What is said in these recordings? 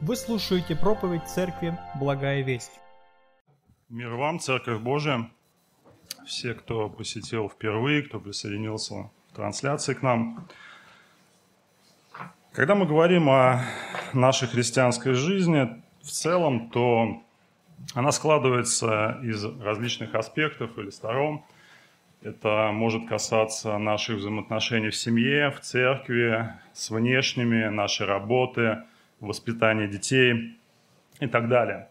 Вы слушаете проповедь Церкви «Благая весть». Мир вам, Церковь Божия, все, кто посетил впервые, кто присоединился в трансляции к нам. Когда мы говорим о нашей христианской жизни в целом, то она складывается из различных аспектов или сторон. Это может касаться наших взаимоотношений в семье, в церкви, с внешними, нашей работы, воспитания детей и так далее.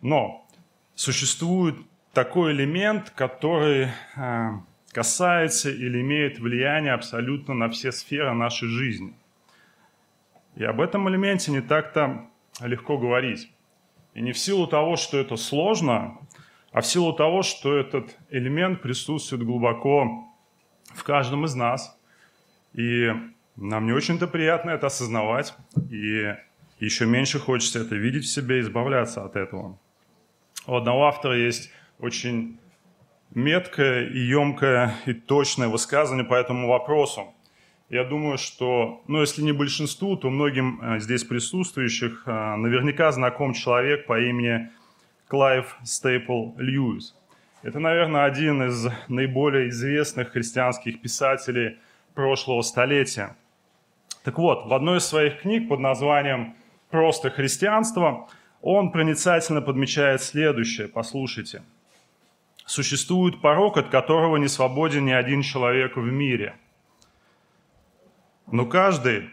Но существует такой элемент, который э, касается или имеет влияние абсолютно на все сферы нашей жизни. И об этом элементе не так-то легко говорить. И не в силу того, что это сложно, а в силу того, что этот элемент присутствует глубоко в каждом из нас. И нам не очень-то приятно это осознавать, и еще меньше хочется это видеть в себе и избавляться от этого. У одного автора есть очень меткое и емкое и точное высказывание по этому вопросу. Я думаю, что, ну, если не большинству, то многим э, здесь присутствующих э, наверняка знаком человек по имени Клайв Стейпл Льюис. Это, наверное, один из наиболее известных христианских писателей прошлого столетия. Так вот, в одной из своих книг под названием «Просто христианство» он проницательно подмечает следующее. Послушайте. Существует порог, от которого не свободен ни один человек в мире. Но каждый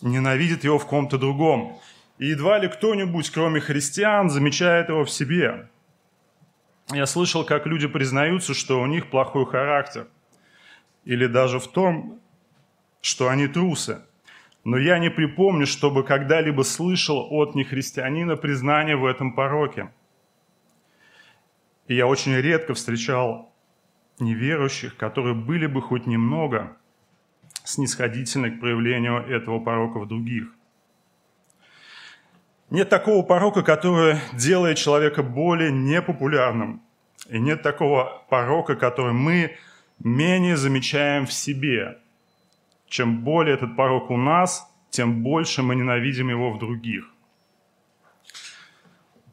ненавидит его в ком-то другом. И едва ли кто-нибудь, кроме христиан, замечает его в себе. Я слышал, как люди признаются, что у них плохой характер. Или даже в том, что они трусы. Но я не припомню, чтобы когда-либо слышал от нехристианина признание в этом пороке. И я очень редко встречал неверующих, которые были бы хоть немного снисходительны к проявлению этого порока в других. Нет такого порока, который делает человека более непопулярным. И нет такого порока, который мы менее замечаем в себе. Чем более этот порок у нас, тем больше мы ненавидим его в других.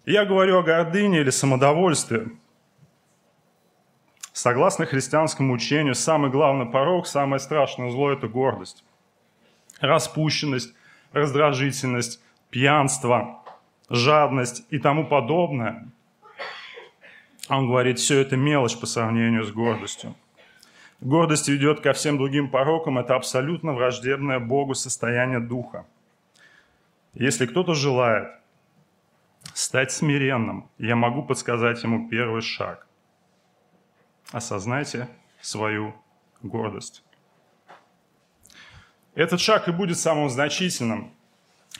Я говорю о гордыне или самодовольстве. Согласно христианскому учению, самый главный порог, самое страшное зло – это гордость. Распущенность, раздражительность, пьянство, жадность и тому подобное. Он говорит, все это мелочь по сравнению с гордостью. Гордость ведет ко всем другим порокам, это абсолютно враждебное Богу состояние духа. Если кто-то желает стать смиренным, я могу подсказать ему первый шаг. Осознайте свою гордость. Этот шаг и будет самым значительным –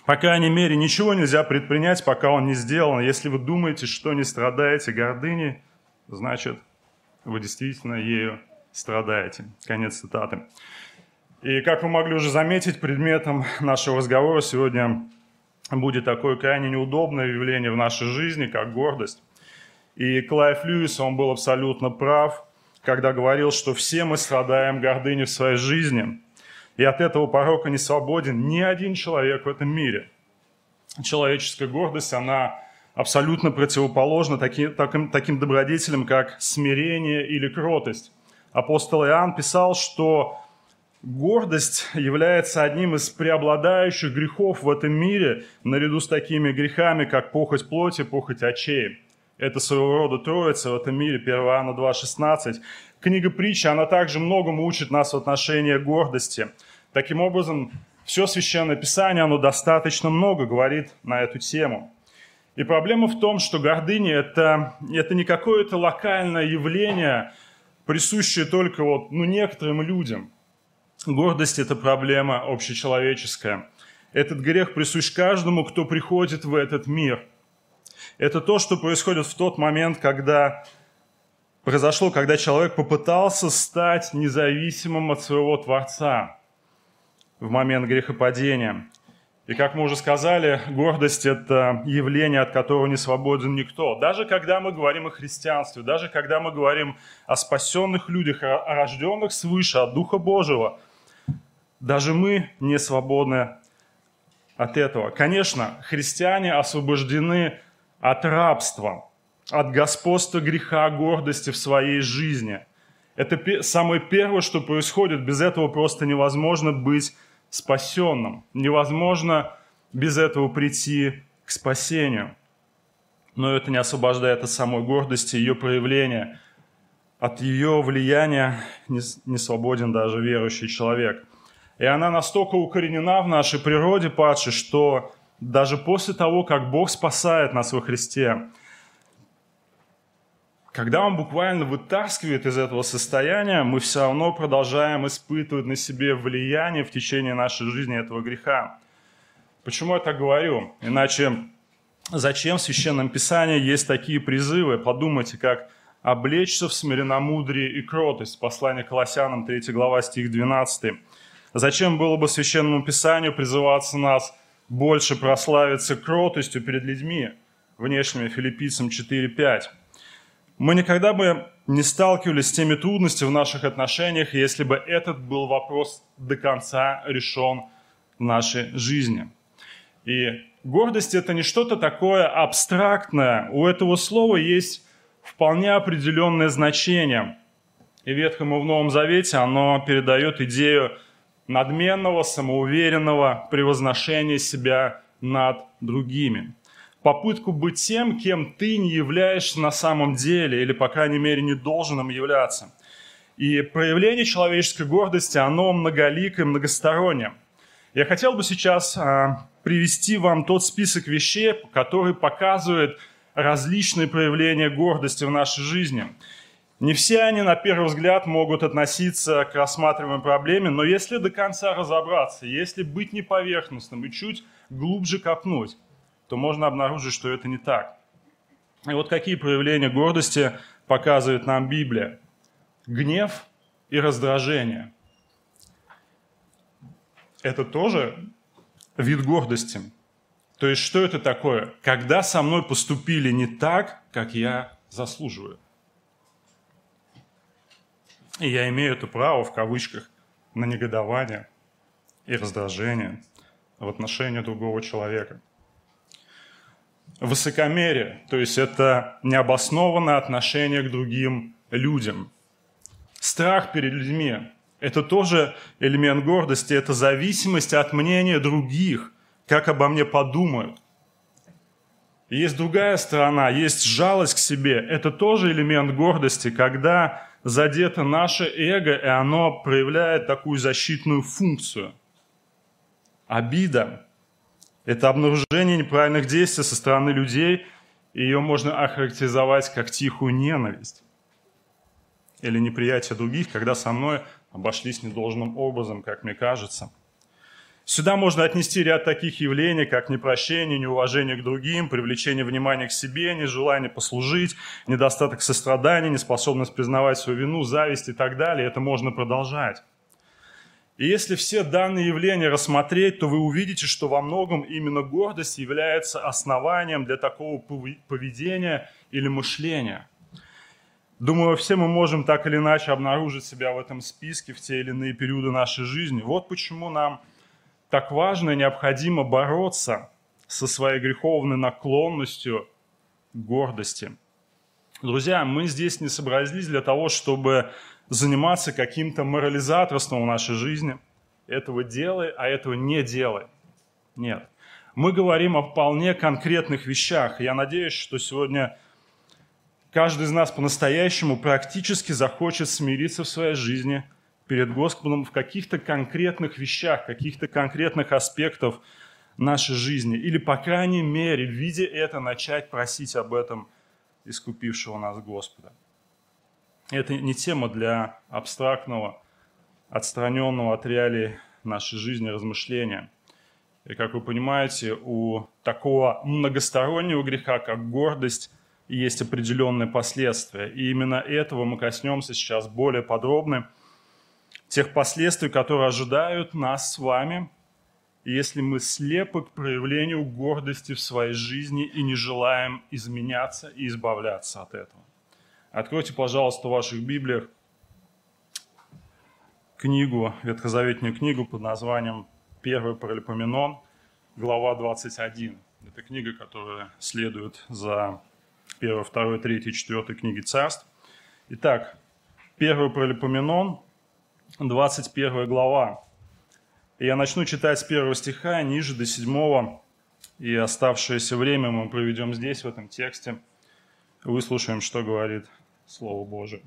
по крайней мере, ничего нельзя предпринять, пока он не сделан. Если вы думаете, что не страдаете гордыней, значит, вы действительно ею страдаете. Конец цитаты. И как вы могли уже заметить, предметом нашего разговора сегодня будет такое крайне неудобное явление в нашей жизни, как гордость. И Клайв Льюис, он был абсолютно прав, когда говорил, что все мы страдаем гордыней в своей жизни – и от этого порока не свободен ни один человек в этом мире. Человеческая гордость, она абсолютно противоположна таким, таким, таким добродетелям, как смирение или кротость. Апостол Иоанн писал, что гордость является одним из преобладающих грехов в этом мире, наряду с такими грехами, как похоть плоти, похоть очей. Это своего рода троица в этом мире, 1 Иоанна 2,16. Книга притчи, она также многому учит нас в отношении гордости. Таким образом, все Священное Писание, оно достаточно много говорит на эту тему. И проблема в том, что гордыня это, – это не какое-то локальное явление, присущее только вот, ну, некоторым людям. Гордость – это проблема общечеловеческая. Этот грех присущ каждому, кто приходит в этот мир. Это то, что происходит в тот момент, когда произошло, когда человек попытался стать независимым от своего Творца в момент грехопадения. И как мы уже сказали, гордость – это явление, от которого не свободен никто. Даже когда мы говорим о христианстве, даже когда мы говорим о спасенных людях, о рожденных свыше, от Духа Божьего, даже мы не свободны от этого. Конечно, христиане освобождены от рабства, от господства греха, гордости в своей жизни. Это самое первое, что происходит. Без этого просто невозможно быть спасенным. Невозможно без этого прийти к спасению. Но это не освобождает от самой гордости, ее проявления. От ее влияния не, не свободен даже верующий человек. И она настолько укоренена в нашей природе падшей, что даже после того, как Бог спасает нас во Христе, когда Он буквально вытаскивает из этого состояния, мы все равно продолжаем испытывать на себе влияние в течение нашей жизни этого греха. Почему я так говорю? Иначе зачем в Священном Писании есть такие призывы? Подумайте, как облечься в смиренномудрие и кротость. Послание Колоссянам, 3 глава, стих 12. Зачем было бы Священному Писанию призываться нас больше прославиться кротостью перед людьми, внешними филиппийцам 4.5? Мы никогда бы не сталкивались с теми трудностями в наших отношениях, если бы этот был вопрос до конца решен в нашей жизни. И гордость – это не что-то такое абстрактное. У этого слова есть вполне определенное значение. И в Ветхом и в Новом Завете оно передает идею надменного, самоуверенного превозношения себя над другими. Попытку быть тем, кем ты не являешься на самом деле, или, по крайней мере, не должен им являться. И проявление человеческой гордости, оно многоликое, многостороннее. Я хотел бы сейчас а, привести вам тот список вещей, который показывает различные проявления гордости в нашей жизни. Не все они, на первый взгляд, могут относиться к рассматриваемой проблеме, но если до конца разобраться, если быть не поверхностным и чуть глубже копнуть, то можно обнаружить, что это не так. И вот какие проявления гордости показывает нам Библия. Гнев и раздражение. Это тоже вид гордости. То есть что это такое? Когда со мной поступили не так, как я заслуживаю. И я имею это право, в кавычках, на негодование и раздражение в отношении другого человека. Высокомерие, то есть это необоснованное отношение к другим людям. Страх перед людьми, это тоже элемент гордости, это зависимость от мнения других, как обо мне подумают. Есть другая сторона, есть жалость к себе. Это тоже элемент гордости, когда задето наше эго, и оно проявляет такую защитную функцию. Обида – это обнаружение неправильных действий со стороны людей, и ее можно охарактеризовать как тихую ненависть или неприятие других, когда со мной обошлись недолжным образом, как мне кажется. Сюда можно отнести ряд таких явлений, как непрощение, неуважение к другим, привлечение внимания к себе, нежелание послужить, недостаток сострадания, неспособность признавать свою вину, зависть и так далее. Это можно продолжать. И если все данные явления рассмотреть, то вы увидите, что во многом именно гордость является основанием для такого поведения или мышления – Думаю, все мы можем так или иначе обнаружить себя в этом списке в те или иные периоды нашей жизни. Вот почему нам так важно и необходимо бороться со своей греховной наклонностью гордости. Друзья, мы здесь не собрались для того, чтобы заниматься каким-то морализаторством в нашей жизни. Этого делай, а этого не делай. Нет. Мы говорим о вполне конкретных вещах. Я надеюсь, что сегодня каждый из нас по-настоящему практически захочет смириться в своей жизни перед Господом в каких-то конкретных вещах, каких-то конкретных аспектах нашей жизни. Или, по крайней мере, видя это, начать просить об этом искупившего нас Господа. Это не тема для абстрактного, отстраненного от реалий нашей жизни размышления. И, как вы понимаете, у такого многостороннего греха, как гордость, есть определенные последствия. И именно этого мы коснемся сейчас более подробно. Тех последствий, которые ожидают нас с вами, если мы слепы к проявлению гордости в своей жизни и не желаем изменяться и избавляться от этого. Откройте, пожалуйста, в ваших Библиях книгу, ветхозаветную книгу под названием «Первый Паралипоменон», глава 21. Это книга, которая следует за 1, 2, 3, 4 книги царств. Итак, 1 Пролипоменон, 21 глава. Я начну читать с первого стиха, ниже до седьмого, и оставшееся время мы проведем здесь, в этом тексте. Выслушаем, что говорит Слово Божие.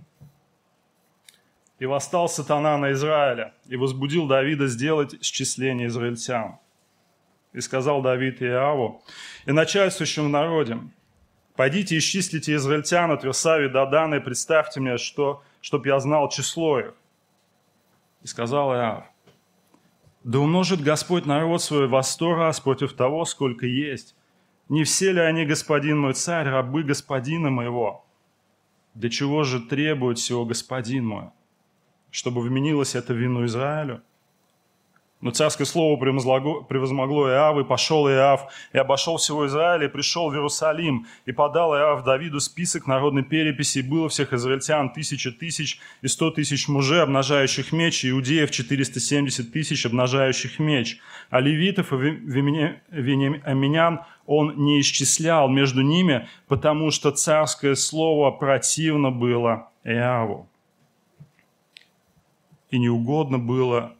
«И восстал сатана на Израиля, и возбудил Давида сделать счисление израильтян. И сказал Давид Иаву и начальствующим в народе, «Пойдите исчислите израильтян от Версави до Дана и представьте мне, что, чтоб я знал число их». И сказал Иав, «Да умножит Господь народ свой во сто раз против того, сколько есть. Не все ли они, господин мой царь, рабы господина моего? Для чего же требует всего господин мой? Чтобы вменилось это вину Израилю?» Но царское слово превозмогло Иав, и пошел Иав, и обошел всего Израиля, и пришел в Иерусалим, и подал Иав Давиду список народной переписи, и было всех израильтян тысяча тысяч и сто тысяч мужей, обнажающих меч, и иудеев 470 тысяч, обнажающих меч. А левитов и вениаминян он не исчислял между ними, потому что царское слово противно было Иаву. И неугодно было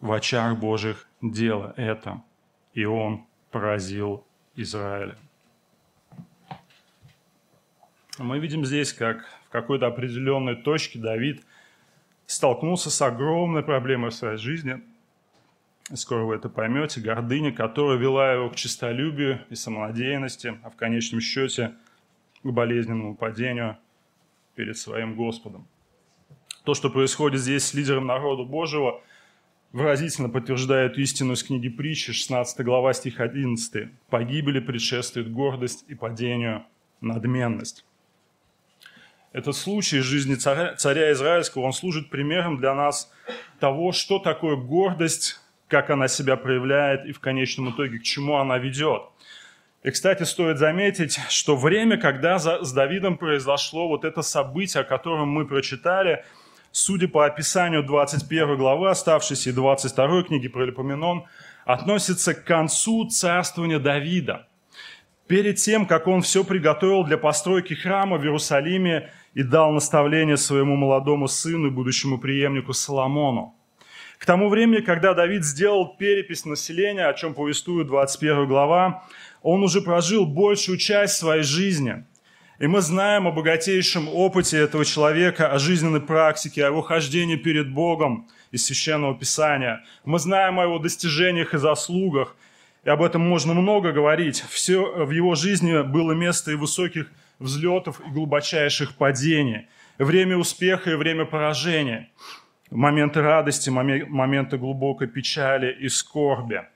в очах Божьих дело это, и он поразил Израиля. Мы видим здесь, как в какой-то определенной точке Давид столкнулся с огромной проблемой в своей жизни. Скоро вы это поймете. Гордыня, которая вела его к честолюбию и самонадеянности, а в конечном счете к болезненному падению перед своим Господом. То, что происходит здесь с лидером народа Божьего – выразительно подтверждает истину из книги притчи, 16 глава, стих 11. «Погибели предшествует гордость и падению надменность». Этот случай из жизни царя, царя Израильского, он служит примером для нас того, что такое гордость, как она себя проявляет и в конечном итоге к чему она ведет. И, кстати, стоит заметить, что время, когда за, с Давидом произошло вот это событие, о котором мы прочитали – судя по описанию 21 главы оставшейся и 22 книги про Липоменон, относится к концу царствования Давида. Перед тем, как он все приготовил для постройки храма в Иерусалиме и дал наставление своему молодому сыну будущему преемнику Соломону. К тому времени, когда Давид сделал перепись населения, о чем повествует 21 глава, он уже прожил большую часть своей жизни – и мы знаем о богатейшем опыте этого человека, о жизненной практике, о его хождении перед Богом из Священного Писания. Мы знаем о его достижениях и заслугах, и об этом можно много говорить. Все в его жизни было место и высоких взлетов, и глубочайших падений. Время успеха и время поражения. Моменты радости, моменты глубокой печали и скорби –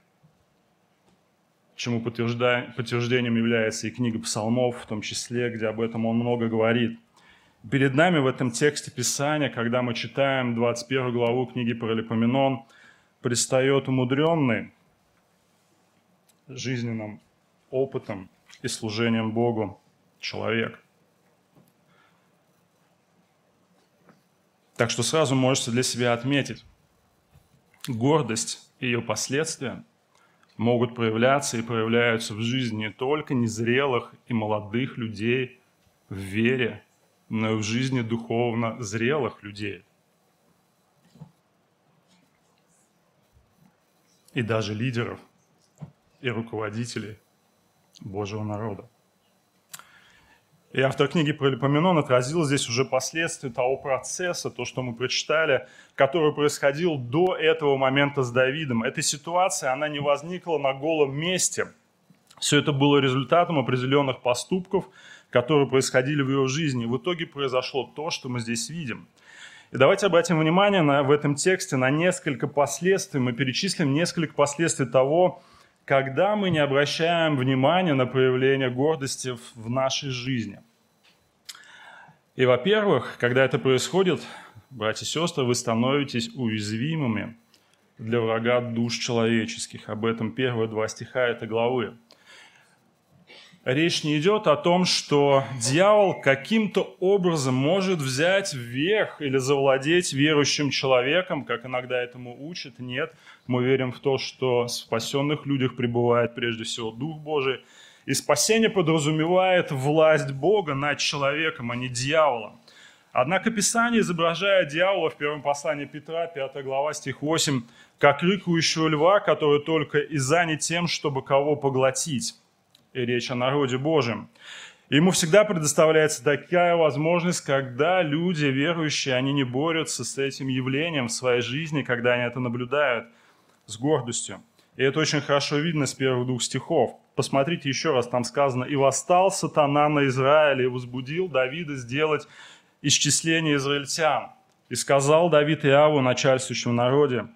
чему подтверждением является и книга псалмов, в том числе, где об этом он много говорит. Перед нами в этом тексте Писания, когда мы читаем 21 главу книги Паралипоменон, предстает умудренный жизненным опытом и служением Богу человек. Так что сразу можете для себя отметить гордость и ее последствия – могут проявляться и проявляются в жизни не только незрелых и молодых людей в вере, но и в жизни духовно зрелых людей. И даже лидеров и руководителей Божьего народа. И автор книги про Липоменон отразил здесь уже последствия того процесса, то, что мы прочитали, который происходил до этого момента с Давидом. Эта ситуация, она не возникла на голом месте. Все это было результатом определенных поступков, которые происходили в его жизни. В итоге произошло то, что мы здесь видим. И давайте обратим внимание на, в этом тексте на несколько последствий. Мы перечислим несколько последствий того, когда мы не обращаем внимания на проявление гордости в нашей жизни. И, во-первых, когда это происходит, братья и сестры, вы становитесь уязвимыми для врага душ человеческих. Об этом первые два стиха этой главы. речь не идет о том, что дьявол каким-то образом может взять вверх или завладеть верующим человеком, как иногда этому учат. Нет, мы верим в то, что в спасенных людях пребывает прежде всего Дух Божий. И спасение подразумевает власть Бога над человеком, а не дьяволом. Однако Писание изображает дьявола в первом послании Петра, 5 глава, стих 8, как рыкающего льва, который только и занят тем, чтобы кого поглотить и речь о народе Божьем. ему всегда предоставляется такая возможность, когда люди верующие, они не борются с этим явлением в своей жизни, когда они это наблюдают с гордостью. И это очень хорошо видно с первых двух стихов. Посмотрите еще раз, там сказано, «И восстал сатана на Израиле и возбудил Давида сделать исчисление израильтян. И сказал Давид Иаву, начальствующему народе,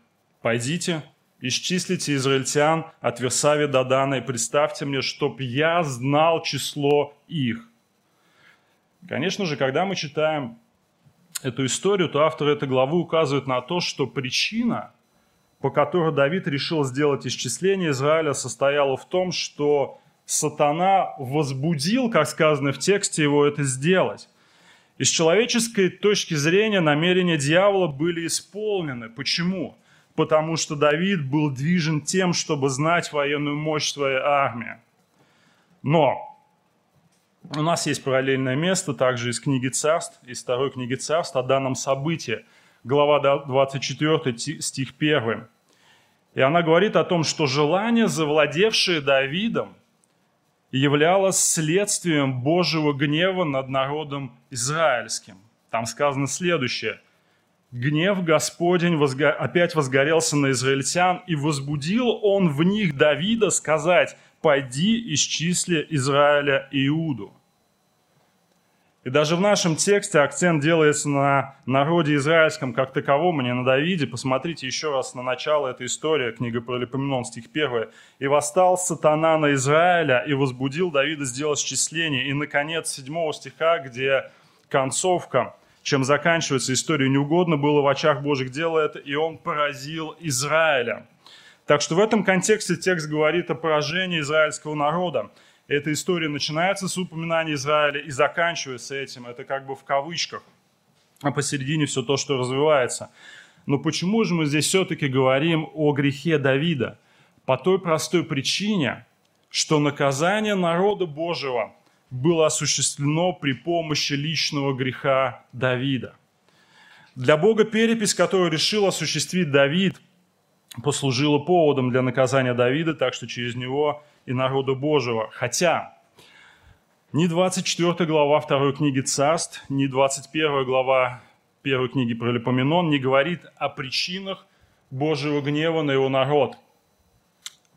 «Пойдите, Исчислите израильтян от Версави до Дана и представьте мне, чтоб я знал число их. Конечно же, когда мы читаем эту историю, то автор этой главы указывает на то, что причина, по которой Давид решил сделать исчисление Израиля, состояла в том, что сатана возбудил, как сказано в тексте, его это сделать. И с человеческой точки зрения намерения дьявола были исполнены. Почему? потому что Давид был движен тем, чтобы знать военную мощь своей армии. Но у нас есть параллельное место, также из книги царств, из второй книги царств о данном событии, глава 24, стих 1. И она говорит о том, что желание, завладевшее Давидом, являлось следствием Божьего гнева над народом израильским. Там сказано следующее – Гнев Господень возго... опять возгорелся на израильтян, и возбудил он в них Давида сказать, «Пойди исчисли Израиля Иуду». И даже в нашем тексте акцент делается на народе израильском как таковом, а не на Давиде. Посмотрите еще раз на начало этой истории, книга про Лепоменон, стих 1. «И восстал сатана на Израиля, и возбудил Давида сделать счисление». И, наконец, 7 стиха, где концовка – чем заканчивается история, неугодно было в очах Божьих дело это, и он поразил Израиля. Так что в этом контексте текст говорит о поражении израильского народа. Эта история начинается с упоминания Израиля и заканчивается этим. Это как бы в кавычках. А посередине все то, что развивается. Но почему же мы здесь все-таки говорим о грехе Давида? По той простой причине, что наказание народа Божьего – было осуществлено при помощи личного греха Давида. Для Бога перепись, которую решил осуществить Давид, послужила поводом для наказания Давида, так что через него и народу Божьего. Хотя ни 24 глава 2 книги Царств, ни 21 глава 1 книги про Лепоменон не говорит о причинах Божьего гнева на его народ.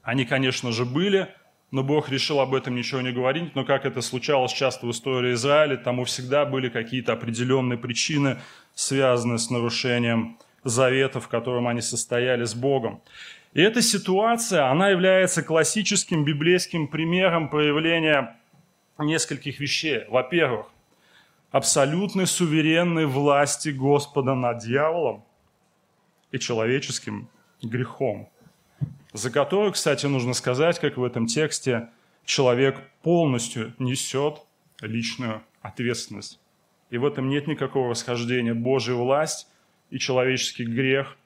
Они, конечно же, были – но Бог решил об этом ничего не говорить. Но как это случалось часто в истории Израиля, тому всегда были какие-то определенные причины, связанные с нарушением завета, в котором они состояли с Богом. И эта ситуация, она является классическим библейским примером проявления нескольких вещей. Во-первых, абсолютной суверенной власти Господа над дьяволом и человеческим грехом за которую, кстати, нужно сказать, как в этом тексте, человек полностью несет личную ответственность. И в этом нет никакого расхождения Божья власть и человеческий грех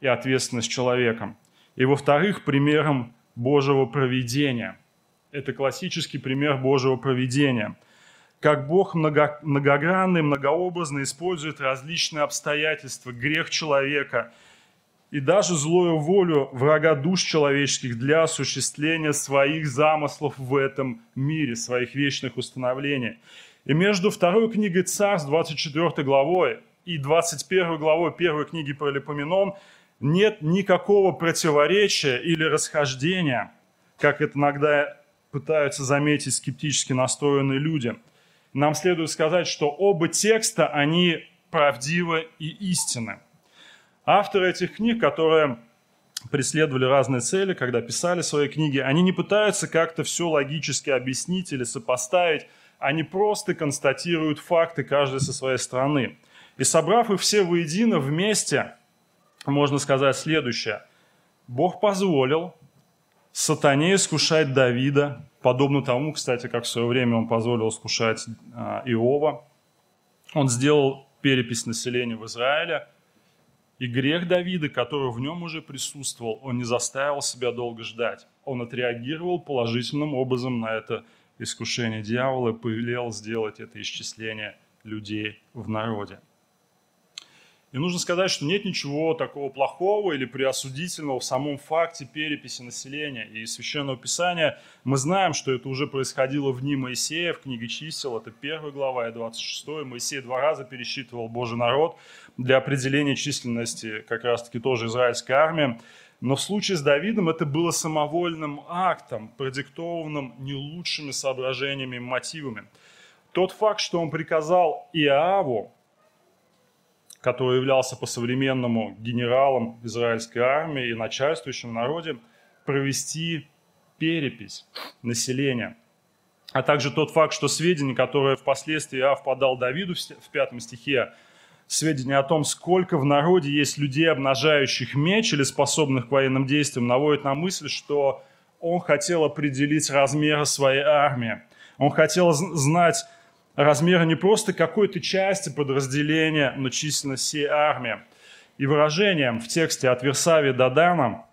и ответственность человеком. И во-вторых, примером Божьего проведения. Это классический пример Божьего проведения. Как Бог много, многогранный, многообразно использует различные обстоятельства, грех человека – и даже злую волю врага душ человеческих для осуществления своих замыслов в этом мире, своих вечных установлений. И между второй книгой Царств, 24 главой, и 21 главой первой книги про Лепоменон нет никакого противоречия или расхождения, как это иногда пытаются заметить скептически настроенные люди. Нам следует сказать, что оба текста, они правдивы и истинны. Авторы этих книг, которые преследовали разные цели, когда писали свои книги, они не пытаются как-то все логически объяснить или сопоставить, они просто констатируют факты каждый со своей стороны. И собрав их все воедино вместе, можно сказать следующее. Бог позволил сатане искушать Давида подобно тому, кстати, как в свое время он позволил скушать а, Иова. Он сделал перепись населения в Израиле, и грех Давида, который в нем уже присутствовал, он не заставил себя долго ждать. Он отреагировал положительным образом на это искушение дьявола и повелел сделать это исчисление людей в народе. И нужно сказать, что нет ничего такого плохого или преосудительного в самом факте переписи населения. И из Священного Писания мы знаем, что это уже происходило в дни Моисея, в книге чисел, это 1 глава и 26. Моисей два раза пересчитывал Божий народ для определения численности как раз-таки тоже израильской армии. Но в случае с Давидом это было самовольным актом, продиктованным не лучшими соображениями и мотивами. Тот факт, что он приказал Иаву, который являлся по-современному генералом израильской армии и начальствующим народе, провести перепись населения. А также тот факт, что сведения, которые впоследствии Иав подал Давиду в пятом стихе, сведения о том, сколько в народе есть людей, обнажающих меч или способных к военным действиям, наводит на мысль, что он хотел определить размеры своей армии. Он хотел знать размера не просто какой-то части подразделения, но численность всей армии. И выражение в тексте от Версави до Дана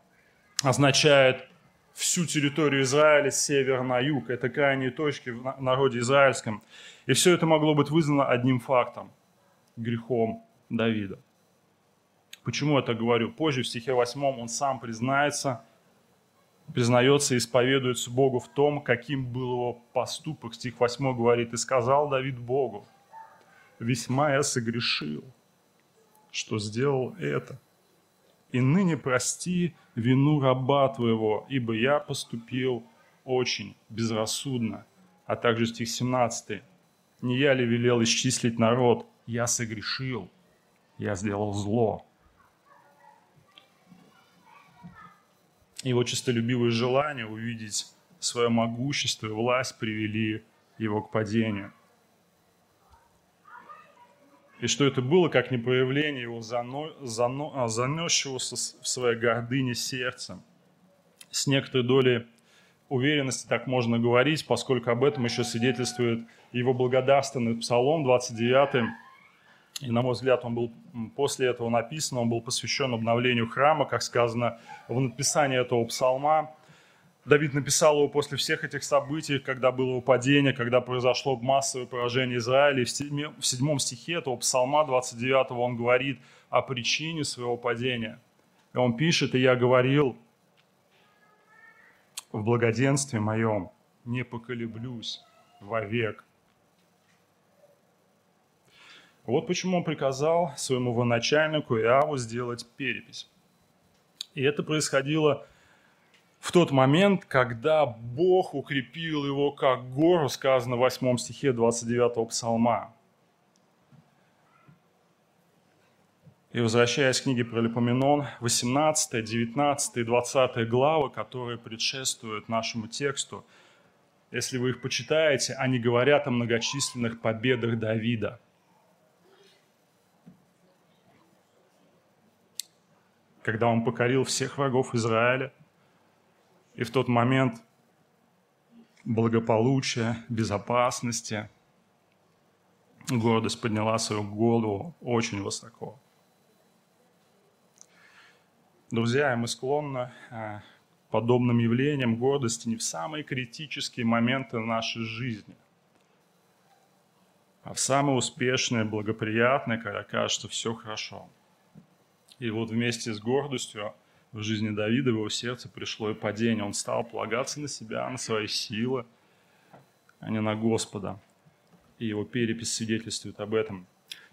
означает всю территорию Израиля с севера на юг. Это крайние точки в народе израильском. И все это могло быть вызвано одним фактом – грехом Давида. Почему я так говорю? Позже в стихе 8 он сам признается – признается и исповедуется Богу в том, каким был его поступок. Стих 8 говорит, «И сказал Давид Богу, весьма я согрешил, что сделал это. И ныне прости вину раба твоего, ибо я поступил очень безрассудно». А также стих 17. «Не я ли велел исчислить народ? Я согрешил, я сделал зло». Его честолюбивые желания увидеть свое могущество и власть привели его к падению. И что это было, как не проявление его зано, зано, а, занесшегося в своей гордыне сердцем. С некоторой долей уверенности так можно говорить, поскольку об этом еще свидетельствует его благодарственный псалом 29, и, на мой взгляд, он был после этого написан, он был посвящен обновлению храма, как сказано в написании этого псалма. Давид написал его после всех этих событий, когда было упадение, когда произошло массовое поражение Израиля. И в седьмом стихе этого псалма 29 он говорит о причине своего падения. И он пишет, «И я говорил в благоденствии моем, не поколеблюсь вовек вот почему он приказал своему военачальнику Иаву сделать перепись. И это происходило в тот момент, когда Бог укрепил его как гору, сказано в 8 стихе 29 псалма. И возвращаясь к книге про Липоменон, 18, 19 и 20 главы, которые предшествуют нашему тексту, если вы их почитаете, они говорят о многочисленных победах Давида – когда он покорил всех врагов Израиля. И в тот момент благополучия, безопасности, гордость подняла свою голову очень высоко. Друзья, мы склонны а, к подобным явлениям гордости не в самые критические моменты нашей жизни, а в самые успешные, благоприятные, когда кажется все хорошо – и вот вместе с гордостью в жизни Давида в его сердце пришло и падение. Он стал полагаться на себя, на свои силы, а не на Господа. И его перепись свидетельствует об этом.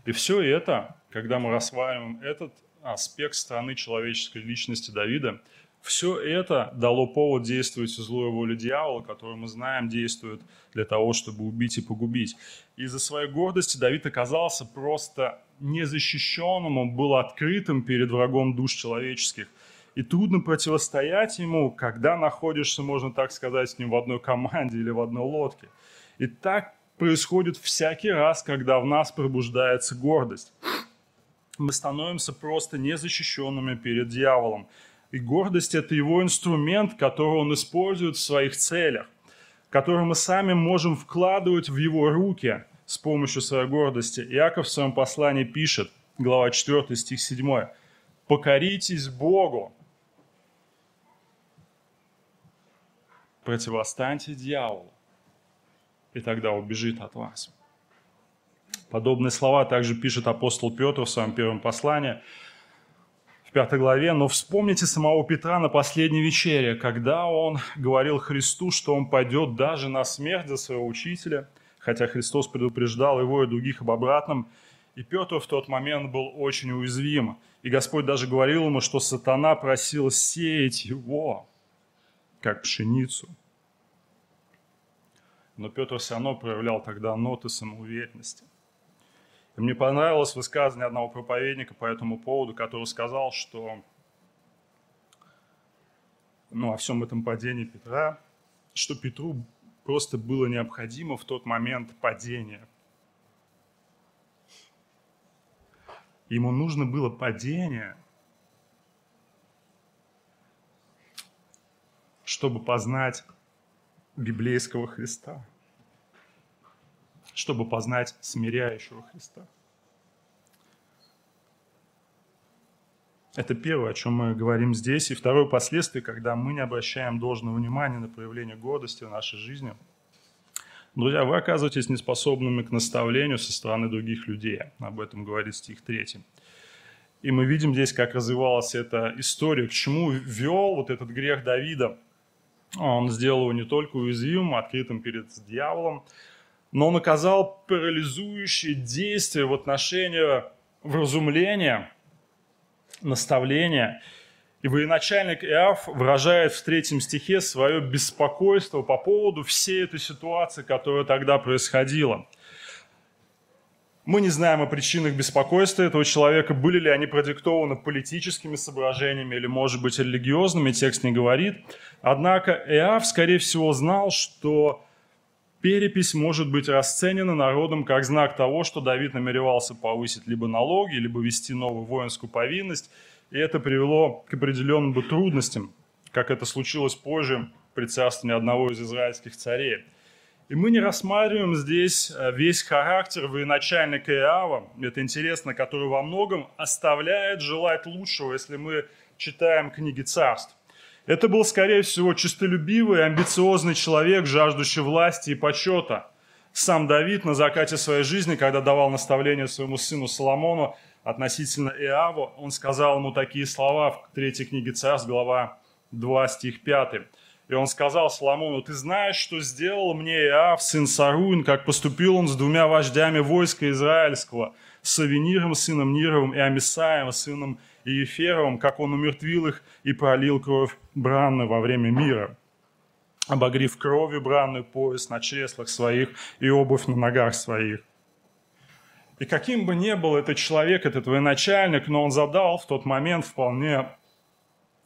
И все это, когда мы рассматриваем этот аспект стороны человеческой личности Давида, все это дало повод действовать злой воле дьявола, который мы знаем действует для того, чтобы убить и погубить. Из-за своей гордости Давид оказался просто незащищенным, он был открытым перед врагом душ человеческих. И трудно противостоять ему, когда находишься, можно так сказать, с ним в одной команде или в одной лодке. И так происходит всякий раз, когда в нас пробуждается гордость. Мы становимся просто незащищенными перед дьяволом. И гордость – это его инструмент, который он использует в своих целях. который мы сами можем вкладывать в его руки с помощью своей гордости. Иаков в своем послании пишет, глава 4, стих 7, «Покоритесь Богу, противостаньте дьяволу, и тогда убежит от вас». Подобные слова также пишет апостол Петр в своем первом послании – пятой главе, но вспомните самого Петра на последней вечере, когда он говорил Христу, что он пойдет даже на смерть за своего учителя, хотя Христос предупреждал его и других об обратном. И Петр в тот момент был очень уязвим. И Господь даже говорил ему, что сатана просил сеять его, как пшеницу. Но Петр все равно проявлял тогда ноты самоуверенности – и мне понравилось высказывание одного проповедника по этому поводу, который сказал, что ну, о всем этом падении Петра, что Петру просто было необходимо в тот момент падения. Ему нужно было падение, чтобы познать библейского Христа чтобы познать смиряющего Христа. Это первое, о чем мы говорим здесь. И второе последствие, когда мы не обращаем должного внимания на проявление гордости в нашей жизни. Друзья, вы оказываетесь неспособными к наставлению со стороны других людей. Об этом говорит стих 3. И мы видим здесь, как развивалась эта история, к чему вел вот этот грех Давида. Он сделал его не только уязвимым, открытым перед дьяволом, но он оказал парализующее действие в отношении вразумления, наставления. И военачальник Иав выражает в третьем стихе свое беспокойство по поводу всей этой ситуации, которая тогда происходила. Мы не знаем о причинах беспокойства этого человека, были ли они продиктованы политическими соображениями или, может быть, религиозными, текст не говорит. Однако Иав, скорее всего, знал, что перепись может быть расценена народом как знак того, что Давид намеревался повысить либо налоги, либо вести новую воинскую повинность, и это привело к определенным бы трудностям, как это случилось позже при царствовании одного из израильских царей. И мы не рассматриваем здесь э, весь характер военачальника Иава, это интересно, который во многом оставляет желать лучшего, если мы читаем книги царств. Это был, скорее всего, честолюбивый, амбициозный человек, жаждущий власти и почета. Сам Давид на закате своей жизни, когда давал наставление своему сыну Соломону относительно Иаву, он сказал ему такие слова в третьей книге Царств, глава 2, стих 5. И он сказал Соломону, «Ты знаешь, что сделал мне Иав, сын Саруин, как поступил он с двумя вождями войска израильского, с Авениром, сыном Нировым, и Амисаем, сыном и Еферовым, как он умертвил их и пролил кровь бранную во время мира, обогрив кровью бранную пояс на чреслах своих и обувь на ногах своих. И каким бы ни был этот человек, этот военачальник, но он задал в тот момент вполне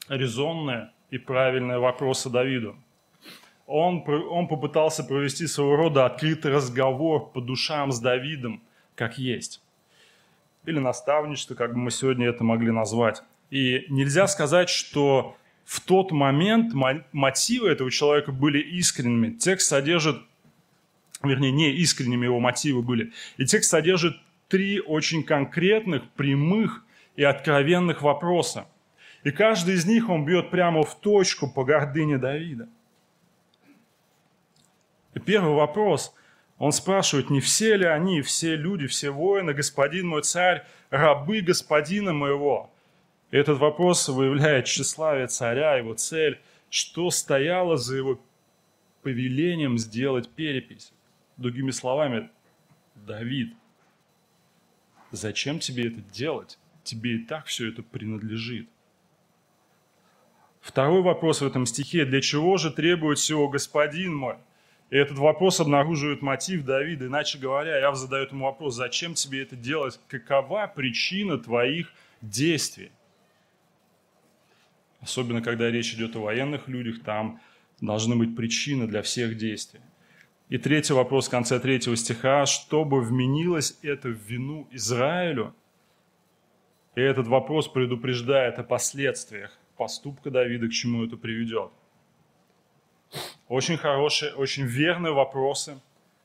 резонные и правильные вопросы Давиду. Он, он попытался провести своего рода открытый разговор по душам с Давидом, как есть или наставничество, как бы мы сегодня это могли назвать. И нельзя сказать, что в тот момент мотивы этого человека были искренними. Текст содержит, вернее, не искренними его мотивы были. И текст содержит три очень конкретных, прямых и откровенных вопроса. И каждый из них он бьет прямо в точку по гордыне Давида. И первый вопрос – он спрашивает, не все ли они, все люди, все воины, господин мой царь, рабы господина моего? И этот вопрос выявляет тщеславие царя, его цель, что стояло за его повелением сделать перепись. Другими словами, Давид, зачем тебе это делать? Тебе и так все это принадлежит. Второй вопрос в этом стихе. Для чего же требует всего господин мой? И этот вопрос обнаруживает мотив Давида. Иначе говоря, Яв задает ему вопрос, зачем тебе это делать? Какова причина твоих действий? Особенно, когда речь идет о военных людях, там должны быть причины для всех действий. И третий вопрос в конце третьего стиха. Чтобы вменилось это в вину Израилю? И этот вопрос предупреждает о последствиях поступка Давида, к чему это приведет. Очень хорошие, очень верные вопросы,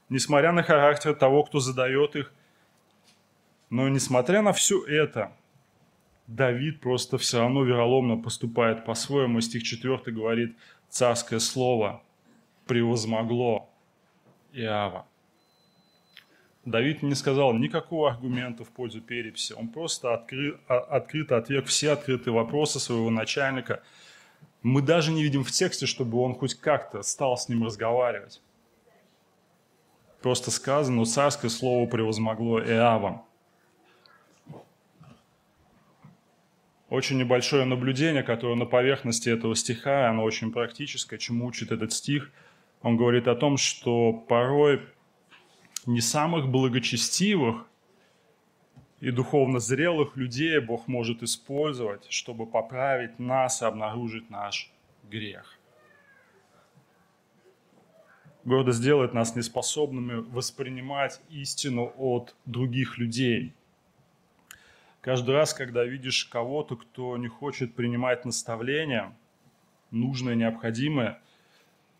несмотря на характер того, кто задает их. Но несмотря на все это, Давид просто все равно вероломно поступает по-своему. Стих 4 говорит, царское слово превозмогло Иава. Давид не сказал никакого аргумента в пользу переписи. Он просто откры, а, открыто отверг все открытые вопросы своего начальника. Мы даже не видим в тексте, чтобы он хоть как-то стал с ним разговаривать. Просто сказано, но царское слово превозмогло Иава. Очень небольшое наблюдение, которое на поверхности этого стиха, оно очень практическое, чему учит этот стих. Он говорит о том, что порой не самых благочестивых и духовно зрелых людей Бог может использовать, чтобы поправить нас и обнаружить наш грех. Гордость делает нас неспособными воспринимать истину от других людей. Каждый раз, когда видишь кого-то, кто не хочет принимать наставления, нужное, необходимое,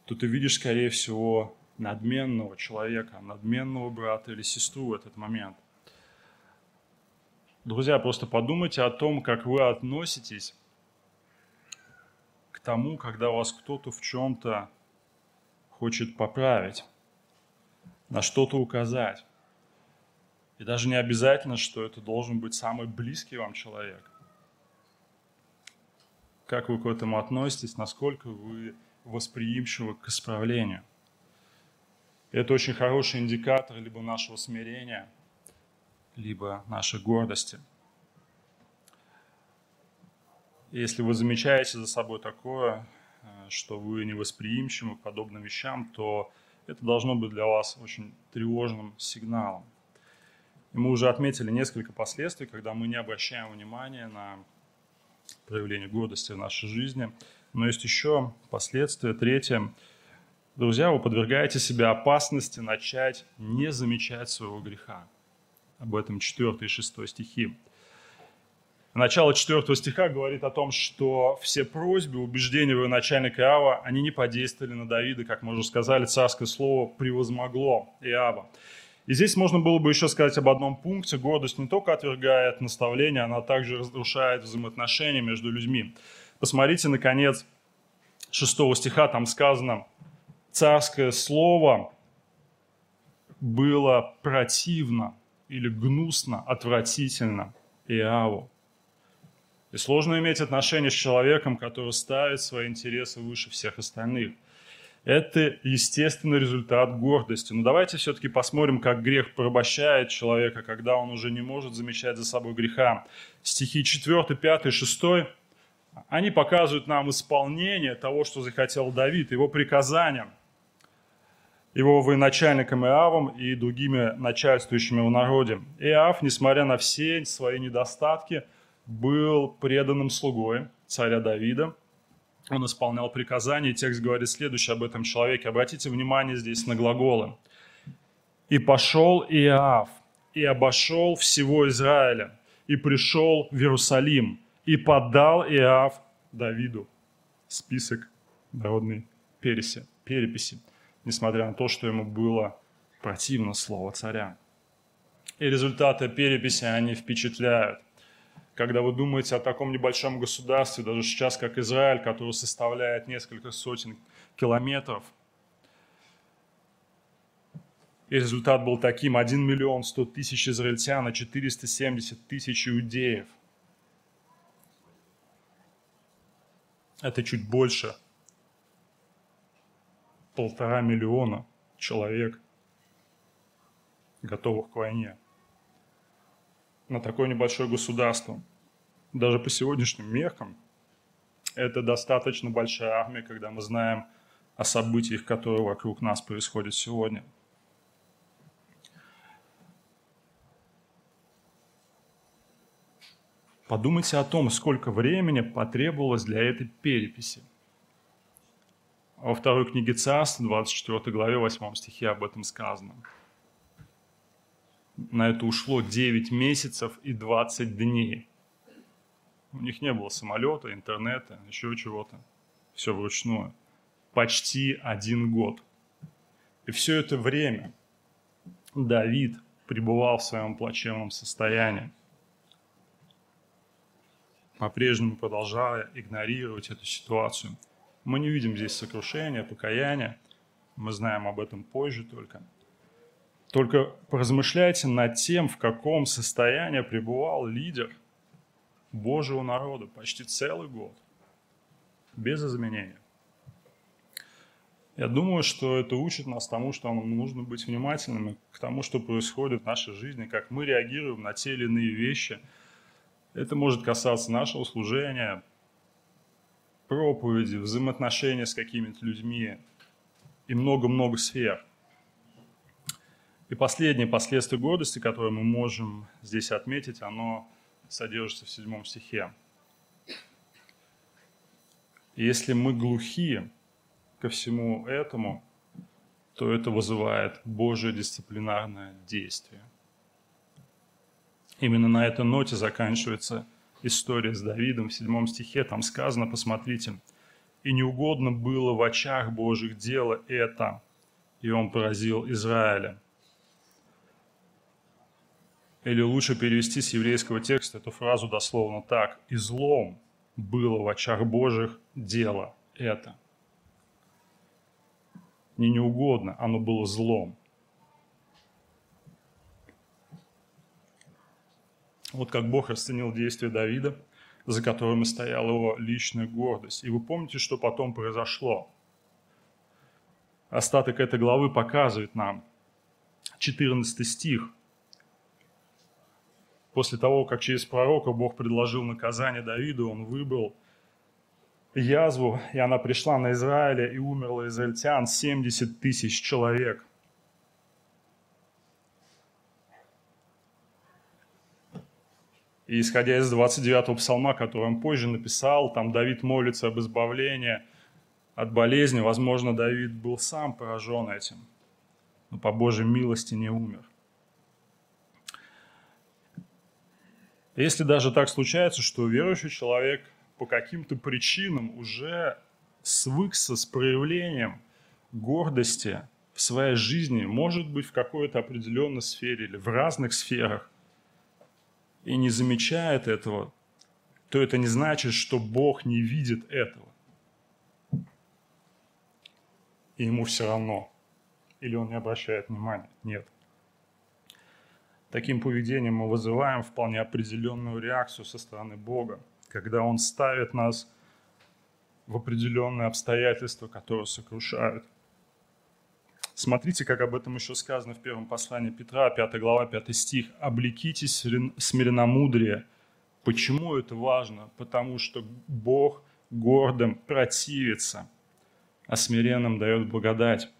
то ты видишь, скорее всего, надменного человека, надменного брата или сестру в этот момент. Друзья, просто подумайте о том, как вы относитесь к тому, когда вас кто-то в чем-то хочет поправить, на что-то указать. И даже не обязательно, что это должен быть самый близкий вам человек. Как вы к этому относитесь, насколько вы восприимчивы к исправлению – это очень хороший индикатор либо нашего смирения, либо нашей гордости. Если вы замечаете за собой такое, э, что вы невосприимчивы к подобным вещам, то это должно быть для вас очень тревожным сигналом. И мы уже отметили несколько последствий, когда мы не обращаем внимания на проявление гордости в нашей жизни. Но есть еще последствия. Третье Друзья, вы подвергаете себя опасности начать не замечать своего греха. Об этом 4 и 6 стихи. Начало 4 стиха говорит о том, что все просьбы, убеждения начальника Иава, они не подействовали на Давида, как мы уже сказали, царское слово превозмогло Иава. И здесь можно было бы еще сказать об одном пункте. Гордость не только отвергает наставления, она также разрушает взаимоотношения между людьми. Посмотрите, наконец, 6 стиха, там сказано – царское слово было противно или гнусно, отвратительно Иаву. И сложно иметь отношение с человеком, который ставит свои интересы выше всех остальных. Это естественный результат гордости. Но давайте все-таки посмотрим, как грех порабощает человека, когда он уже не может замечать за собой греха. Стихи 4, 5, 6 они показывают нам исполнение того, что захотел Давид, его приказания – его военачальником Иавом и другими начальствующими в народе. Иав, несмотря на все свои недостатки, был преданным слугой царя Давида. Он исполнял приказания, и текст говорит следующее об этом человеке. Обратите внимание здесь на глаголы. «И пошел Иав, и обошел всего Израиля, и пришел в Иерусалим, и подал Иав Давиду». Список народной переси, переписи несмотря на то, что ему было противно слово царя. И результаты переписи, они впечатляют. Когда вы думаете о таком небольшом государстве, даже сейчас, как Израиль, который составляет несколько сотен километров, и результат был таким, 1 миллион 100 тысяч израильтян и 470 тысяч иудеев. Это чуть больше полтора миллиона человек, готовых к войне. На такое небольшое государство, даже по сегодняшним меркам, это достаточно большая армия, когда мы знаем о событиях, которые вокруг нас происходят сегодня. Подумайте о том, сколько времени потребовалось для этой переписи – во второй книге Царств, 24 главе, 8 стихе об этом сказано. На это ушло 9 месяцев и 20 дней. У них не было самолета, интернета, еще чего-то. Все вручную. почти один год. И все это время Давид пребывал в своем плачевном состоянии, по-прежнему продолжая игнорировать эту ситуацию. Мы не видим здесь сокрушения, покаяния, мы знаем об этом позже только. Только поразмышляйте над тем, в каком состоянии пребывал лидер Божьего народа почти целый год, без изменения. Я думаю, что это учит нас тому, что нам нужно быть внимательными к тому, что происходит в нашей жизни, как мы реагируем на те или иные вещи. Это может касаться нашего служения, проповеди, взаимоотношения с какими-то людьми и много-много сфер. И последнее последствие гордости, которое мы можем здесь отметить, оно содержится в седьмом стихе. Если мы глухие ко всему этому, то это вызывает Божие дисциплинарное действие. Именно на этой ноте заканчивается история с Давидом в седьмом стихе. Там сказано, посмотрите, «И неугодно было в очах Божьих дело это, и он поразил Израиля». Или лучше перевести с еврейского текста эту фразу дословно так. «И злом было в очах Божьих дело это» не неугодно, оно было злом. Вот как Бог расценил действия Давида, за которыми стояла его личная гордость. И вы помните, что потом произошло? Остаток этой главы показывает нам 14 стих. После того, как через пророка Бог предложил наказание Давиду, он выбрал язву, и она пришла на Израиля, и умерло израильтян 70 тысяч человек. И исходя из 29-го псалма, который он позже написал, там Давид молится об избавлении от болезни. Возможно, Давид был сам поражен этим, но по Божьей милости не умер. Если даже так случается, что верующий человек по каким-то причинам уже свыкся с проявлением гордости в своей жизни, может быть, в какой-то определенной сфере или в разных сферах, и не замечает этого, то это не значит, что Бог не видит этого. И ему все равно. Или он не обращает внимания. Нет. Таким поведением мы вызываем вполне определенную реакцию со стороны Бога когда Он ставит нас в определенные обстоятельства, которые сокрушают. Смотрите, как об этом еще сказано в первом послании Петра, 5 глава, 5 стих. «Облекитесь смиренномудрие». Почему это важно? Потому что Бог гордым противится, а смиренным дает благодать.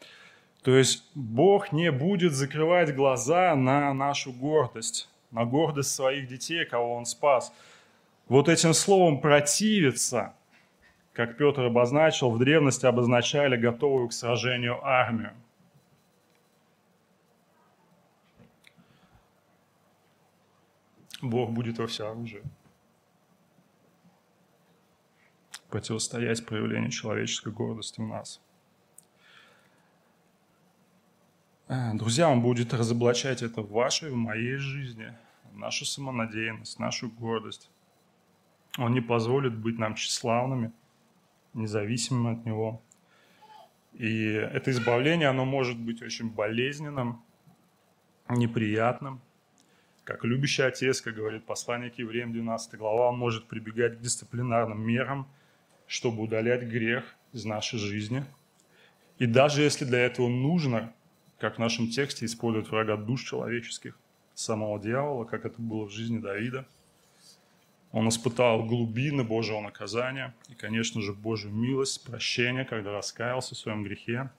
То есть Бог не будет закрывать глаза на нашу гордость, на гордость своих детей, кого Он спас – вот этим словом «противиться», как Петр обозначил, в древности обозначали готовую к сражению армию. Бог будет во всеоружии. Противостоять проявлению человеческой гордости в нас. Э, друзья, Он будет разоблачать это в вашей, в моей жизни, нашу самонадеянность, нашу гордость. Он не позволит быть нам тщеславными, независимыми от Него. И это избавление, оно может быть очень болезненным, неприятным. Как любящий отец, как говорит посланник евреям 12 глава, он может прибегать к дисциплинарным мерам, чтобы удалять грех из нашей жизни. И даже если для этого нужно, как в нашем тексте, использовать врага душ человеческих, самого дьявола, как это было в жизни Давида – он испытал глубины Божьего наказания и, конечно же, Божью милость, прощение, когда раскаялся в своем грехе.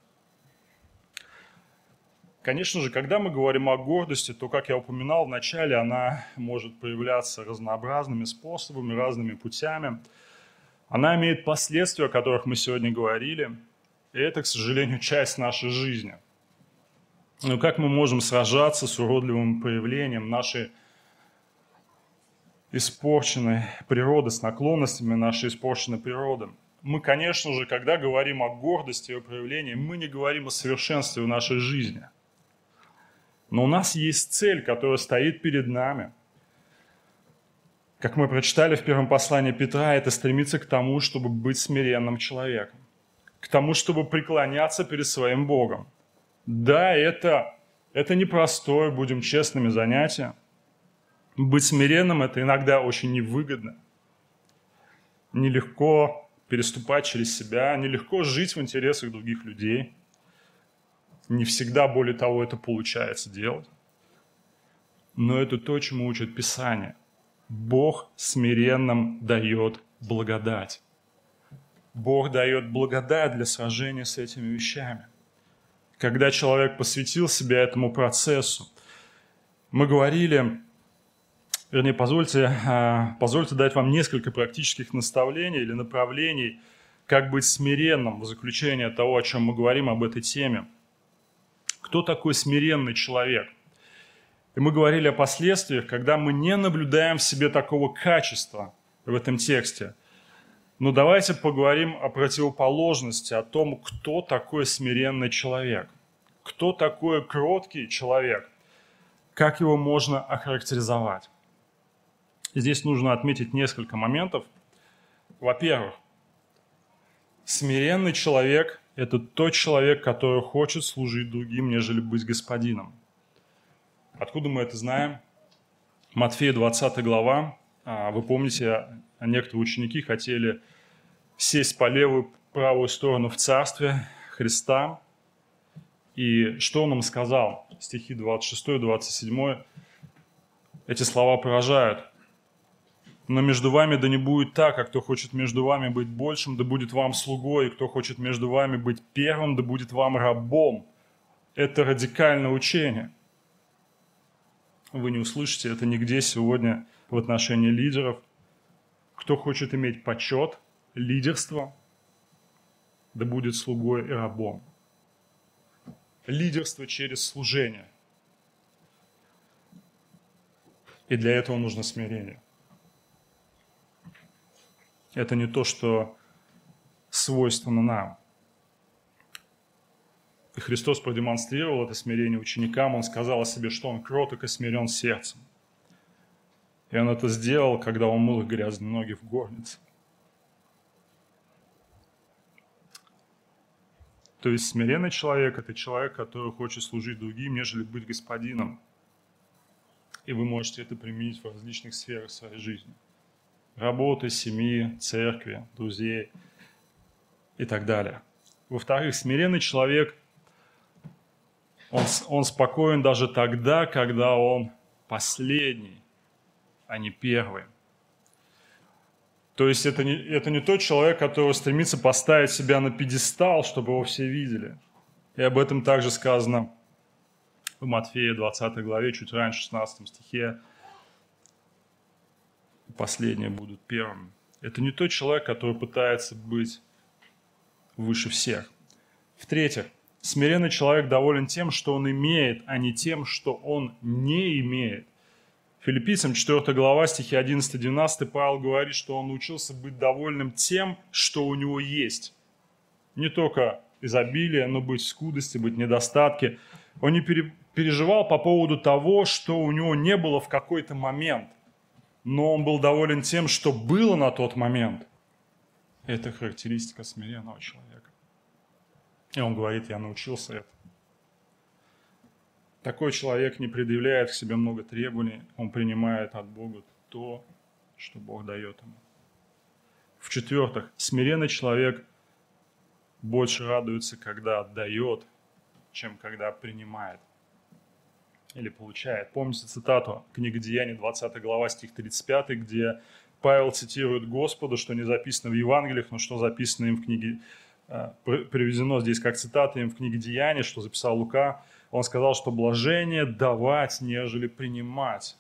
Конечно же, когда мы говорим о гордости, то, как я упоминал в начале, она может проявляться разнообразными способами, разными путями. Она имеет последствия, о которых мы сегодня говорили, и это, к сожалению, часть нашей жизни. Но как мы можем сражаться с уродливым проявлением нашей испорченной природы, с наклонностями нашей испорченной природы. мы, конечно же, когда говорим о гордости о проявлении, мы не говорим о совершенстве в нашей жизни. Но у нас есть цель, которая стоит перед нами. Как мы прочитали в первом послании Петра, это стремиться к тому, чтобы быть смиренным человеком, к тому, чтобы преклоняться перед своим Богом. Да, это, это непростое, будем честными, занятие. Быть смиренным – это иногда очень невыгодно. Нелегко переступать через себя, нелегко жить в интересах других людей – не всегда, более того, это получается делать. Но это то, чему учит Писание. Бог смиренным дает благодать. Бог дает благодать для сражения с этими вещами. Когда человек посвятил себя этому процессу, мы говорили, вернее, позвольте, а, позвольте дать вам несколько практических наставлений или направлений, как быть смиренным в заключение того, о чем мы говорим об этой теме – кто такой смиренный человек. И мы говорили о последствиях, когда мы не наблюдаем в себе такого качества в этом тексте. Но давайте поговорим о противоположности, о том, кто такой смиренный человек, кто такой кроткий человек, как его можно охарактеризовать. Здесь нужно отметить несколько моментов. Во-первых, смиренный человек это тот человек, который хочет служить другим, нежели быть господином. Откуда мы это знаем? Матфея 20 глава. А, вы помните, некоторые ученики хотели сесть по левую, правую сторону в царстве Христа. И что он им сказал? Стихи 26-27. Эти слова поражают но между вами да не будет так, а кто хочет между вами быть большим, да будет вам слугой, и кто хочет между вами быть первым, да будет вам рабом. Это радикальное учение. Вы не услышите это нигде сегодня в отношении лидеров. Кто хочет иметь почет, лидерство, да будет слугой и рабом. Лидерство через служение. И для этого нужно смирение. Это не то, что свойственно нам. И Христос продемонстрировал это смирение ученикам. Он сказал о себе, что он кроток и смирен сердцем. И он это сделал, когда он мыл их грязные ноги в горнице. То есть смиренный человек – это человек, который хочет служить другим, нежели быть господином. И вы можете это применить в различных сферах своей жизни – работы, семьи, церкви, друзей и так далее. Во-вторых, смиренный человек, он, он спокоен даже тогда, когда он последний, а не первый. То есть это не, это не тот человек, который стремится поставить себя на пьедестал, чтобы его все видели. И об этом также сказано в Матфея 20 главе, чуть раньше, 16 стихе последние будут первыми. Это не тот человек, который пытается быть выше всех. В-третьих, смиренный человек доволен тем, что он имеет, а не тем, что он не имеет. Филиппийцам 4 глава, стихи 11-12, Павел говорит, что он научился быть довольным тем, что у него есть. Не только изобилие, но быть в скудости, быть в недостатке. Он не переживал по поводу того, что у него не было в какой-то момент но он был доволен тем, что было на тот момент. Это характеристика смиренного человека. И он говорит, я научился это. Такой человек не предъявляет к себе много требований, он принимает от Бога то, что Бог дает ему. В-четвертых, смиренный человек больше радуется, когда отдает, чем когда принимает или получает. Помните цитату книги Деяний, 20 глава, стих 35, где Павел цитирует Господа, что не записано в Евангелиях, но что записано им в книге, э, приведено здесь как цитата им в книге Деяний, что записал Лука. Он сказал, что блажение давать, нежели принимать.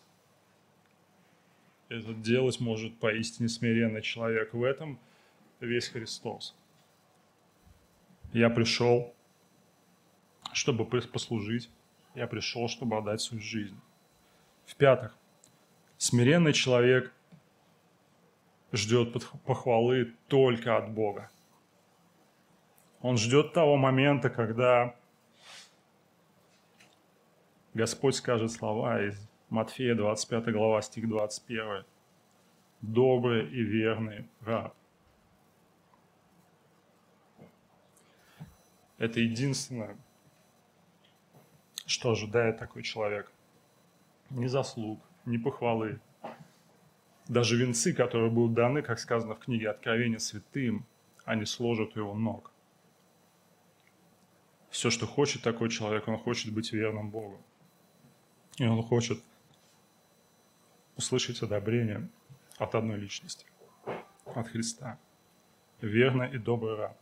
Это делать может поистине смиренный человек. В этом весь Христос. Я пришел, чтобы послужить я пришел, чтобы отдать свою жизнь. В-пятых, смиренный человек ждет похвалы только от Бога. Он ждет того момента, когда Господь скажет слова из Матфея 25 глава, стих 21. «Добрый и верный раб». Это единственное, что ожидает такой человек. Ни заслуг, ни похвалы. Даже венцы, которые будут даны, как сказано в книге Откровения святым, они сложат его ног. Все, что хочет такой человек, он хочет быть верным Богу. И он хочет услышать одобрение от одной личности, от Христа. Верный и добрый раб.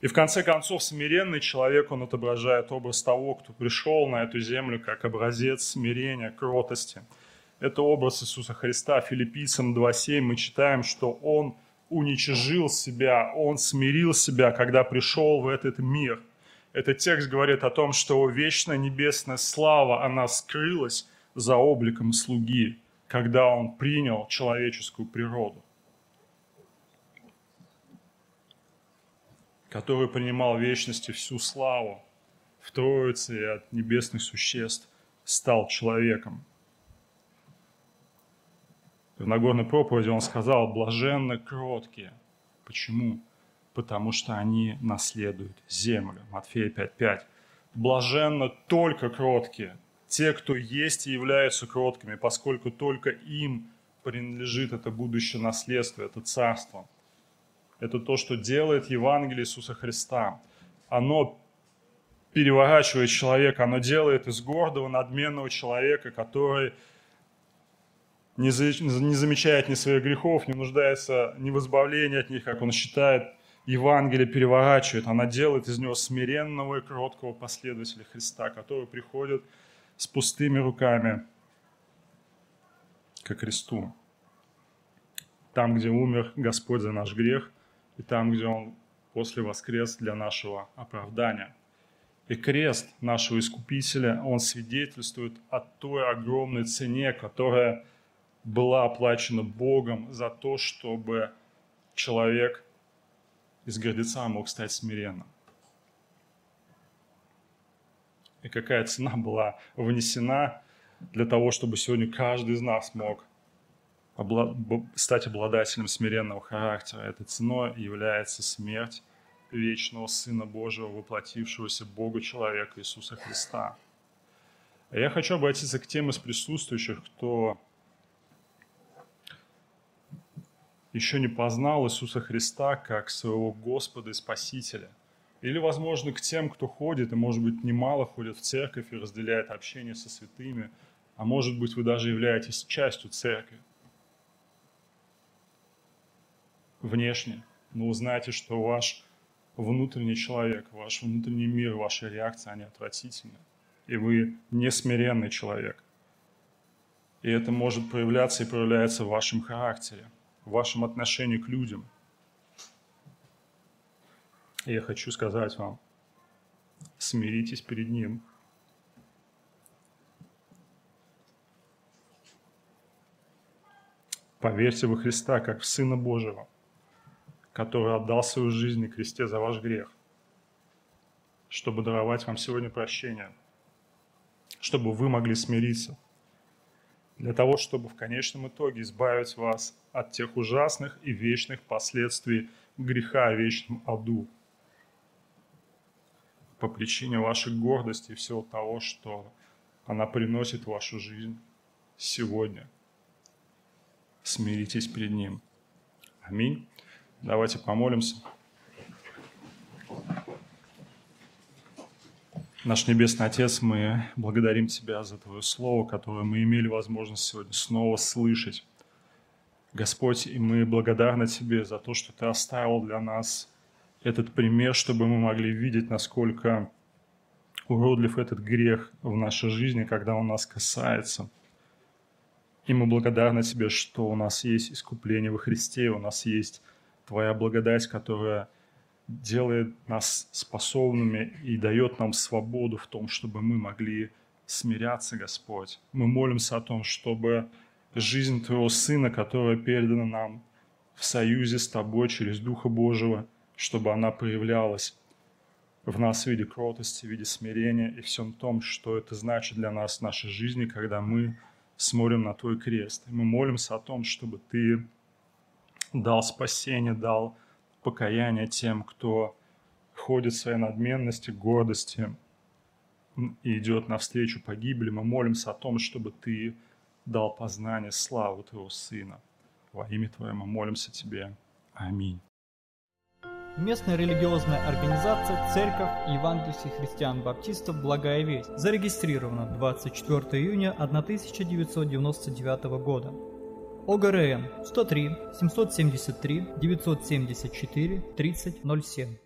И в конце концов, смиренный человек, он отображает образ того, кто пришел на эту землю как образец смирения, кротости. Это образ Иисуса Христа. Филиппийцам 2.7 мы читаем, что Он уничижил себя, Он смирил себя, когда пришел в этот мир. Этот текст говорит о том, что вечная небесная слава, она скрылась за обликом слуги, когда Он принял человеческую природу. Который принимал вечности всю славу в Троице и от небесных существ, стал человеком. В Нагорной проповеди он сказал, блаженно кроткие. Почему? Потому что они наследуют землю. Матфея 5.5. Блаженно только кроткие, те, кто есть и являются кроткими, поскольку только им принадлежит это будущее наследство, это царство – это то, что делает Евангелие Иисуса Христа. Оно переворачивает человека, оно делает из гордого, надменного человека, который не, замечает ни своих грехов, не нуждается ни в избавлении от них, как он считает, Евангелие переворачивает, она делает из него смиренного и кроткого последователя Христа, который приходит с пустыми руками к Христу. Там, где умер Господь за наш грех – и там, где Он после воскрес для нашего оправдания. И крест нашего Искупителя, он свидетельствует о той огромной цене, которая была оплачена Богом за то, чтобы человек из гордеца мог стать смиренным. И какая цена была внесена для того, чтобы сегодня каждый из нас мог стать обладателем смиренного характера. Этой ценой является смерть вечного Сына Божьего, воплотившегося Бога человека Иисуса Христа. А я хочу обратиться к тем из присутствующих, кто еще не познал Иисуса Христа как своего Господа и Спасителя. Или, возможно, к тем, кто ходит, и, может быть, немало ходит в церковь и разделяет общение со святыми, а может быть, вы даже являетесь частью церкви. Внешне, но узнаете, что ваш внутренний человек, ваш внутренний мир, ваши реакции, они отвратительны. И вы не смиренный человек. И это может проявляться и проявляется в вашем характере, в вашем отношении к людям. И я хочу сказать вам, смиритесь перед Ним. Поверьте во Христа, как в Сына Божьего – который отдал свою жизнь на кресте за ваш грех, чтобы даровать вам сегодня прощение, чтобы вы могли смириться, для того, чтобы в конечном итоге избавить вас от тех ужасных и вечных последствий греха в вечном аду по причине вашей гордости и всего того, что она приносит в вашу жизнь сегодня. Смиритесь перед Ним. Аминь. Давайте помолимся. Наш Небесный Отец, мы благодарим Тебя за Твое Слово, которое мы имели возможность сегодня снова слышать. Господь, и мы благодарны Тебе за то, что Ты оставил для нас этот пример, чтобы мы могли видеть, насколько уродлив этот грех в нашей жизни, когда он нас касается. И мы благодарны Тебе, что у нас есть искупление во Христе, у нас есть Твоя благодать, которая делает нас способными и дает нам свободу в том, чтобы мы могли смиряться, Господь. Мы молимся о том, чтобы жизнь Твоего Сына, которая передана нам в союзе с Тобой через Духа Божьего, чтобы она проявлялась в нас в виде кротости, в виде смирения и всем том, что это значит для нас в нашей жизни, когда мы смотрим на Твой крест. И мы молимся о том, чтобы Ты дал спасение, дал покаяние тем, кто ходит в своей надменности, гордости и идет навстречу погибели. Мы молимся о том, чтобы Ты дал познание славу Твоего Сына. Во имя Твое мы молимся Тебе. Аминь. Местная религиозная организация Церковь Евангельских христиан-баптистов «Благая весть» зарегистрирована 24 июня 1999 года. ОГРН 103 773 974 3007